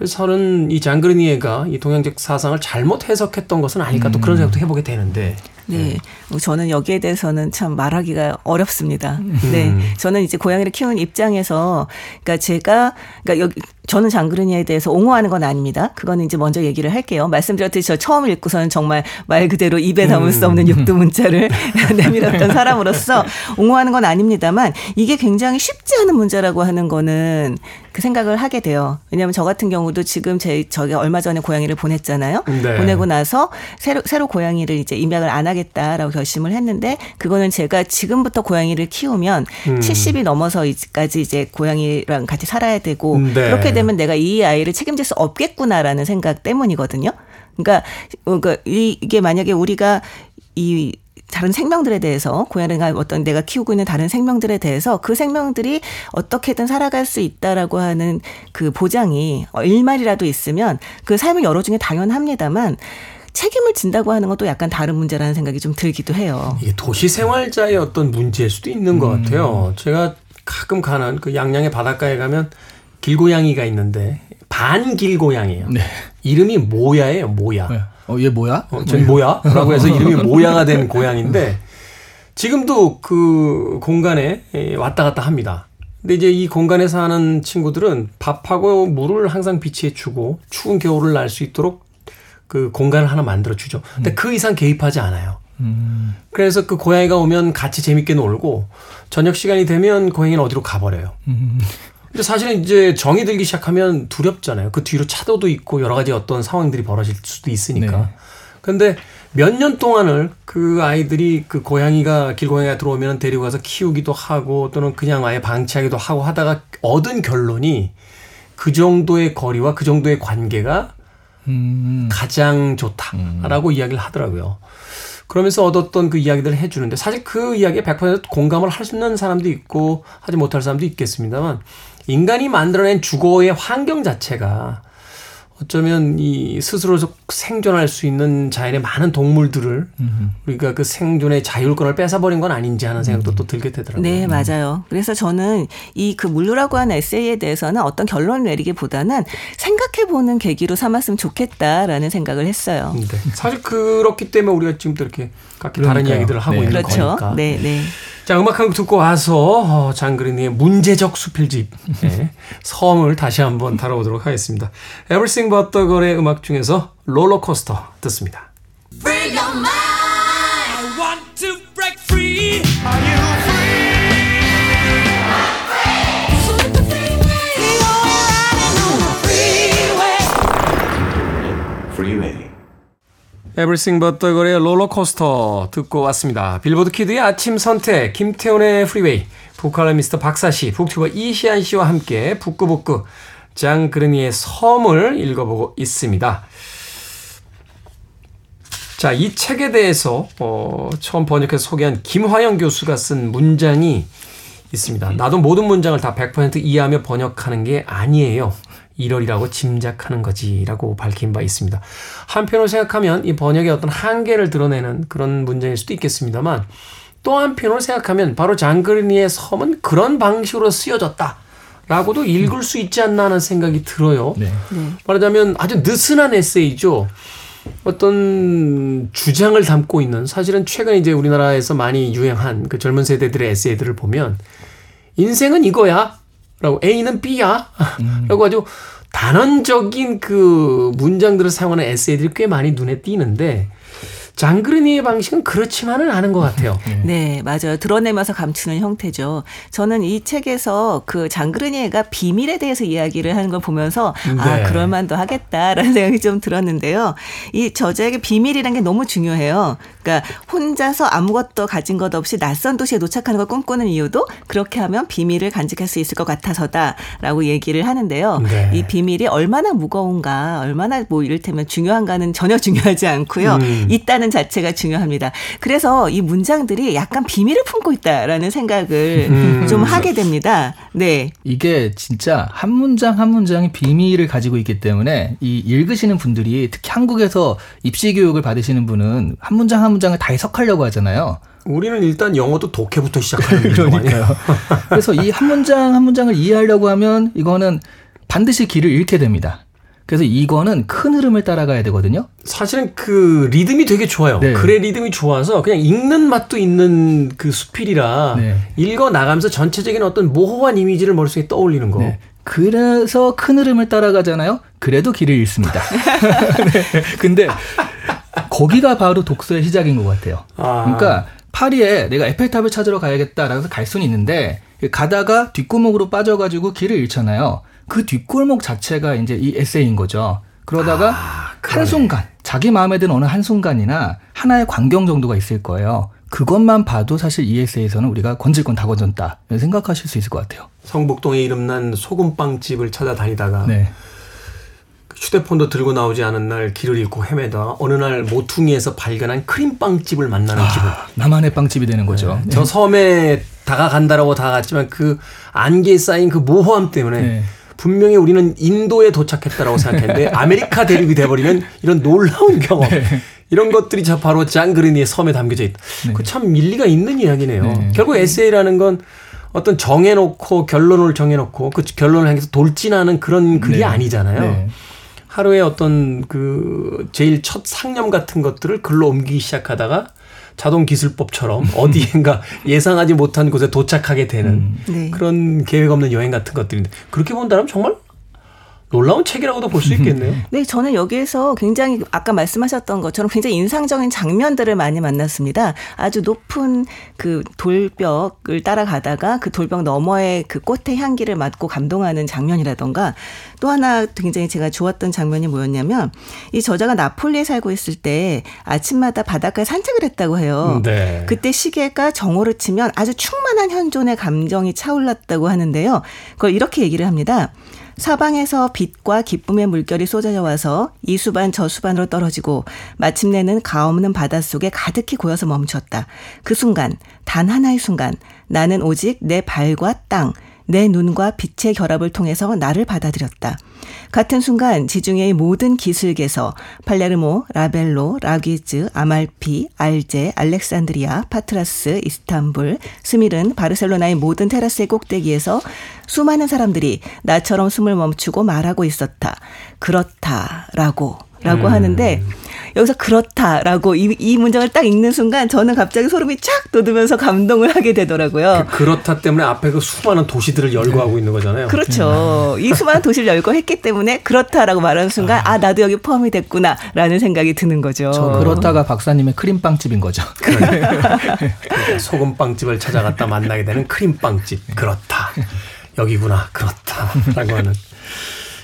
그래서 저는 이 장그르니에가 이 동양적 사상을 잘못 해석했던 것은 아닐까 또 그런 생각도 해보게 되는데. 네. 저는 여기에 대해서는 참 말하기가 어렵습니다. 음. 네. 저는 이제 고양이를 키우는 입장에서, 그러니까 제가, 그러니까 여기, 저는 장그르니에 대해서 옹호하는 건 아닙니다. 그거는 이제 먼저 얘기를 할게요. 말씀드렸듯이 저 처음 읽고서는 정말 말 그대로 입에 담을 수 없는 육두 문자를 내밀었던 사람으로서 옹호하는 건 아닙니다만 이게 굉장히 쉽지 않은 문제라고 하는 거는 그 생각을 하게 돼요. 왜냐하면 저 같은 경우도 지금 제, 저기 얼마 전에 고양이를 보냈잖아요. 네. 보내고 나서 새로 새로 고양이를 이제 입양을 안 하겠다라고 결심을 했는데 그거는 제가 지금부터 고양이를 키우면 음. 70이 넘어서까지 이제 고양이랑 같이 살아야 되고 네. 그렇게 되면 내가 이 아이를 책임질 수 없겠구나라는 생각 때문이거든요. 그러니까 어, 그러니까 이- 이게 만약에 우리가 이 다른 생명들에 대해서 고양이가 어떤 내가 키우고 있는 다른 생명들에 대해서 그 생명들이 어떻게든 살아갈 수 있다라고 하는 그 보장이 어, 일말이라도 있으면 그 삶을 열어주는 게 당연합니다만 책임을 진다고 하는 것도 약간 다른 문제라는 생각이 좀 들기도 해요. 이게 도시 생활자의 어떤 문제일 수도 있는 것 음. 같아요. 제가 가끔 가는 그 양양의 바닷가에 가면 길고양이가 있는데 반길고양이에요. 네. 이름이 모야예요, 모야. 네. 어, 얘 뭐야? 어, 전 뭐야? 라고 해서 이름이 모야가 된 고양인데 지금도 그 공간에 예, 왔다 갔다 합니다. 근데 이제 이 공간에 사는 친구들은 밥하고 물을 항상 비치해 주고 추운 겨울을 날 수 있도록 그 공간을 하나 만들어 주죠. 근데 그 이상 개입하지 않아요. 그래서 그 고양이가 오면 같이 재밌게 놀고 저녁 시간이 되면 고양이는 어디로 가버려요. 근데 사실은 이제 정이 들기 시작하면 두렵잖아요. 그 뒤로 차도도 있고 여러 가지 어떤 상황들이 벌어질 수도 있으니까. 네. 근데 몇 년 동안을 그 아이들이 그 고양이가 길고양이가 들어오면 데리고 가서 키우기도 하고 또는 그냥 아예 방치하기도 하고 하다가 얻은 결론이 그 정도의 거리와 그 정도의 관계가 음. 가장 좋다라고 이야기를 하더라고요. 그러면서 얻었던 그 이야기들을 해주는데 사실 그 이야기에 100% 공감을 할 수 있는 사람도 있고 하지 못할 사람도 있겠습니다만 인간이 만들어낸 주거의 환경 자체가 어쩌면 이 스스로 생존할 수 있는 자연의 많은 동물들을 우리가 그 생존의 자율권을 뺏어버린 건 아닌지 하는 생각도 또 들게 되더라고요. 네, 맞아요. 그래서 저는 이 그 물루라고 하는 에세이에 대해서는 어떤 결론을 내리기보다는 생각해보는 계기로 삼았으면 좋겠다라는 생각을 했어요. 네. 사실 그렇기 때문에 우리가 지금도 이렇게 각기 다른 그러니까요. 이야기들을 하고 네. 있는 그렇죠. 거니까. 네, 네. 자, 음악 한 곡 듣고 와서 어, 장그린의 문제적 수필집 네, 섬을 다시 한번 다뤄보도록 하겠습니다. Everything But The Girl의 음악 중에서 롤러코스터 듣습니다. Everything But The Girl의 Rollercoaster 듣고 왔습니다. Billboard Kid의 아침 선택, 김태훈의 Freeway, 북칼럼니스트 박사씨, 북튜버 이시한 씨와 함께 북끄북끄 장 그르니에의 섬을 읽어보고 있습니다. 자, 이 책에 대해서 어, 처음 번역해서 소개한 김화영 교수가 쓴 문장이 있습니다. 나도 모든 문장을 다 100% 이해하며 번역하는 게 아니에요. 이러리라고 짐작하는 거지라고 밝힌 바 있습니다. 한편으로 생각하면 이 번역의 어떤 한계를 드러내는 그런 문장일 수도 있겠습니다만 또 한편으로 생각하면 바로 장그리니의 섬은 그런 방식으로 쓰여졌다. 라고도 읽을 수 있지 않나 하는 생각이 들어요. 네. 말하자면 아주 느슨한 에세이죠. 어떤 주장을 담고 있는 사실은 최근 이제 우리나라에서 많이 유행한 그 젊은 세대들의 에세이들을 보면 인생은 이거야. 라고 A는 B야. 라고 아주 단언적인 그 문장들을 사용하는 에세이들이 꽤 많이 눈에 띄는데 장그르니의 방식은 그렇지만은 않은 것 같아요. 네, 맞아요. 드러내면서 감추는 형태죠. 저는 이 책에서 그 장그르니에가 비밀에 대해서 이야기를 하는 걸 보면서 네. 아, 그럴만도 하겠다라는 생각이 좀 들었는데요. 이 저자에게 비밀이라는 게 너무 중요해요. 그러니까 혼자서 아무것도 가진 것 없이 낯선 도시에 도착하는 걸 꿈꾸는 이유도 그렇게 하면 비밀을 간직할 수 있을 것 같아서다라고 얘기를 하는데요. 네. 이 비밀이 얼마나 무거운가, 얼마나 뭐 이를테면 중요한가는 전혀 중요하지 않고요. 음. 있다는 자체가 중요합니다. 그래서 이 문장들이 약간 비밀을 품고 있다라는 생각을 음. 좀 하게 됩니다. 네. 이게 진짜 한 문장 한 문장이 비밀을 가지고 있기 때문에 이 읽으시는 분들이 특히 한국에서 입시 교육을 받으시는 분은 한 문장 한 문장을 다 해석하려고 하잖아요. 우리는 일단 영어도 독해부터 시작하는 아니에요? 그래서 이 한 문장 한 문장을 이해하려고 하면 이거는 반드시 길을 잃게 됩니다. 그래서 이거는 큰 흐름을 따라가야 되거든요. 사실은 그 리듬이 되게 좋아요. 네. 글의 리듬이 좋아서 그냥 읽는 맛도 있는 그 수필이라 네. 읽어 나가면서 전체적인 어떤 모호한 이미지를 머릿속에 떠올리는 거. 네. 그래서 큰 흐름을 따라가잖아요. 그래도 길을 잃습니다. 네. 근데 거기가 바로 독서의 시작인 것 같아요. 아. 그러니까 파리에 내가 에펠탑을 찾으러 가야겠다라고 해서 갈 수는 있는데 가다가 뒷골목으로 빠져가지고 길을 잃잖아요. 그 뒷골목 자체가 이제 이 에세이인 거죠. 그러다가 한순간 자기 마음에 든 어느 한 순간이나 하나의 광경 정도가 있을 거예요. 그것만 봐도 사실 이 에세이에서는 우리가 건질 건 다 건졌다 생각하실 수 있을 것 같아요. 성북동에 이름난 소금빵 집을 찾아다니다가 네. 휴대폰도 들고 나오지 않은 날 길을 잃고 헤매다 어느 날 모퉁이에서 발견한 크림빵 집을 만나는 기분. 나만의 빵집이 되는 거죠. 저 섬에 다가간다라고 다가갔지만 그 안개에 싸인 그 모호함 때문에 네. 분명히 우리는 인도에 도착했다라고 생각했는데 아메리카 대륙이 돼버리는 이런 놀라운 경험. 네. 이런 것들이 자 바로 장 그르니에의 섬에 담겨져 있다. 그 참 일리가 있는 이야기네요. 네. 결국 에세이라는 건 어떤 정해놓고 결론을 정해놓고 그 결론을 향해서 돌진하는 그런 글이 네. 아니잖아요. 네. 하루에 어떤 그 제일 첫 상념 같은 것들을 글로 옮기기 시작하다가 자동 기술법처럼 어디엔가 예상하지 못한 곳에 도착하게 되는 네. 그런 계획 없는 여행 같은 것들인데 그렇게 본다면 정말 놀라운 책이라고도 볼 수 있겠네요. 네, 저는 여기에서 굉장히 아까 말씀하셨던 것처럼 굉장히 인상적인 장면들을 많이 만났습니다. 아주 높은 그 돌벽을 따라가다가 그 돌벽 너머의 그 꽃의 향기를 맡고 감동하는 장면이라던가 또 하나 굉장히 제가 좋았던 장면이 뭐였냐면 이 저자가 나폴리에 살고 있을 때 아침마다 바닷가에 산책을 했다고 해요. 네. 그때 시계가 정오를 치면 아주 충만한 현존의 감정이 차올랐다고 하는데요. 그걸 이렇게 얘기를 합니다. 사방에서 빛과 기쁨의 물결이 쏟아져 와서 이 수반 저 수반으로 떨어지고 마침내는 가없는 바닷속에 가득히 고여서 멈췄다. 그 순간, 단 하나의 순간, 나는 오직 내 발과 땅, 내 눈과 빛의 결합을 통해서 나를 받아들였다. 같은 순간 지중해의 모든 기슭에서 팔레르모, 라벨로, 라귀즈, 아말피, 알제, 알렉산드리아, 파트라스, 이스탄불, 스밀은, 바르셀로나의 모든 테라스의 꼭대기에서 수많은 사람들이 나처럼 숨을 멈추고 말하고 있었다. 그렇다라고 라고 하는데 여기서 그렇다라고 이, 이 문장을 딱 읽는 순간 저는 갑자기 소름이 쫙 돋으면서 감동을 하게 되더라고요. 그렇다 때문에 앞에 그 수많은 도시들을 열거하고 있는 거잖아요. 그렇죠. 이 수많은 도시를 열고 했기 때문에 그렇다라고 말하는 순간 아 나도 여기 포함이 됐구나라는 생각이 드는 거죠. 저 그렇다가 박사님의 크림빵집인 거죠. 그러니까 소금빵집을 찾아갔다 만나게 되는 크림빵집. 그렇다. 여기구나. 그렇다라고 하는.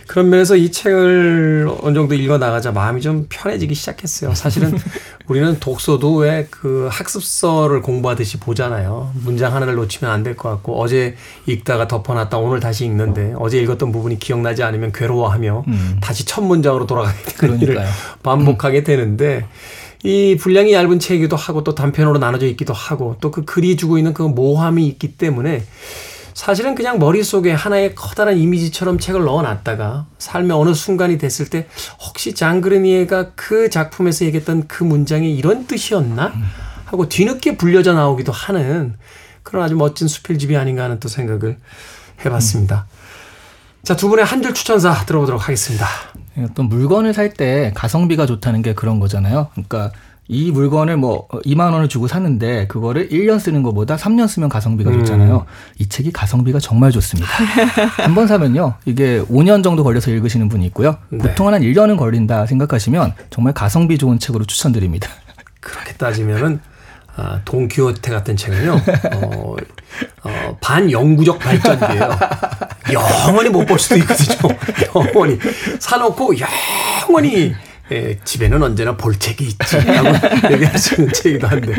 그런 면에서 이 책을 어느 정도 읽어 나가자 마음이 좀 편해지기 시작했어요. 사실은 우리는 독서도 왜 그 학습서를 공부하듯이 보잖아요. 문장 하나를 놓치면 안 될 것 같고 어제 읽다가 덮어놨다 오늘 다시 읽는데 어제 읽었던 부분이 기억나지 않으면 괴로워하며 음. 다시 첫 문장으로 돌아가게 되는 일을. 반복하게 되는데 이 분량이 얇은 책이기도 하고 또 단편으로 나눠져 있기도 하고 또 그 글이 주고 있는 그 모함이 있기 때문에 사실은 그냥 머릿속에 하나의 커다란 이미지처럼 책을 넣어놨다가 삶의 어느 순간이 됐을 때 혹시 장그르니에가 그 작품에서 얘기했던 그 문장이 이런 뜻이었나? 하고 뒤늦게 불려져 나오기도 하는 그런 아주 멋진 수필집이 아닌가 하는 또 생각을 해봤습니다. 자, 두 분의 한 줄 추천사 들어보도록 하겠습니다. 어떤 물건을 살 때 가성비가 좋다는 게 그런 거잖아요. 그러니까 이 물건을 뭐 2만 원을 주고 샀는데 그거를 1년 쓰는 것보다 3년 쓰면 가성비가 좋잖아요. 이 책이 가성비가 정말 좋습니다. 한 번 사면요. 이게 5년 정도 걸려서 읽으시는 분이 있고요. 보통은 한 1년은 걸린다 생각하시면 정말 가성비 좋은 책으로 추천드립니다. 그렇게 따지면은 아, 동키호테 같은 책은요, 어, 어, 반영구적 발전기예요. 영원히 못 볼 수도 있거든요. 영원히 사놓고 영원히 예, 집에는 언제나 볼 책이 있지 라고 얘기할 수 있는 책이기도 한데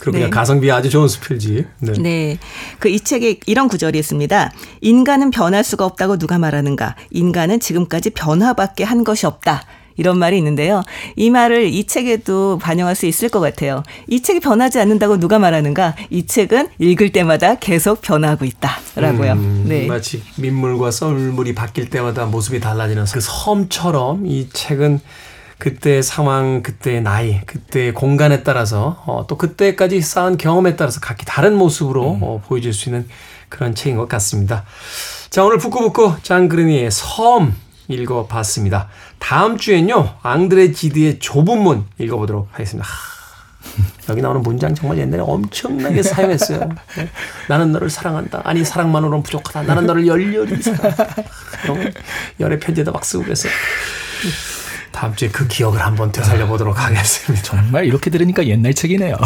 그리고 그냥 네. 가성비 아주 좋은 수필집. 네. 네. 그 이 책에 이런 구절이 있습니다. 인간은 변할 수가 없다고 누가 말하는가? 인간은 지금까지 변화밖에 한 것이 없다. 이런 말이 있는데요. 이 말을 이 책에도 반영할 수 있을 것 같아요. 이 책이 변하지 않는다고 누가 말하는가? 이 책은 읽을 때마다 계속 변하고 있다라고요. 음, 네. 마치 민물과 썰물이 바뀔 때마다 모습이 달라지는 그 섬처럼 이 책은 그때의 상황, 그때의 나이, 그때의 공간에 따라서 어, 또 그때까지 쌓은 경험에 따라서 각기 다른 모습으로 어, 보여줄 수 있는 그런 책인 것 같습니다. 자, 오늘 북구북구 장그르니의 섬 읽어봤습니다. 다음 주엔요, 앙드레 지드의 좁은 문 읽어보도록 하겠습니다. 하, 여기 나오는 문장 정말 옛날에 엄청나게 사용했어요. 네. 나는 너를 사랑한다. 아니 사랑만으로는 부족하다. 나는 너를 열렬히 사랑한다. 열애 편지에다 막 쓰고 그랬어요. 다음 주에 그 기억을 한번 되살려 보도록 하겠습니다. 정말 이렇게 들으니까 옛날 책이네요.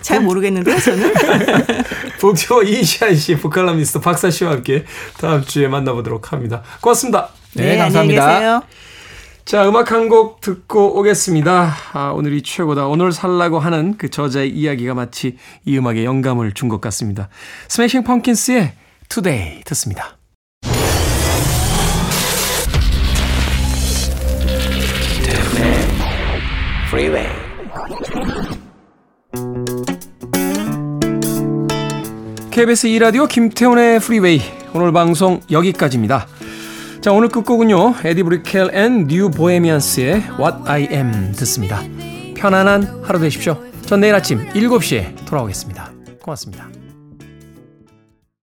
잘 모르겠는데요, 저는. 북튜버 이시안 씨, 북칼럼니스트 박사 씨와 함께 다음 주에 만나보도록 합니다. 고맙습니다. 네, 안녕히 감사합니다. 계세요. 자, 음악 한 곡 듣고 오겠습니다. 아, 오늘이 최고다. 오늘 살라고 하는 그 저자의 이야기가 마치 이 음악에 영감을 준 것 같습니다. 스매싱 펑킨스의 Today 듣습니다. Freeway. KBS 2라디오 김태훈의 Freeway 오늘 방송 여기까지입니다. 자 오늘 끝곡은요 Edie Brickell & New Bohemians의 What I Am 듣습니다. 편안한 하루 되십시오. 전 내일 아침 7시에 돌아오겠습니다. 고맙습니다.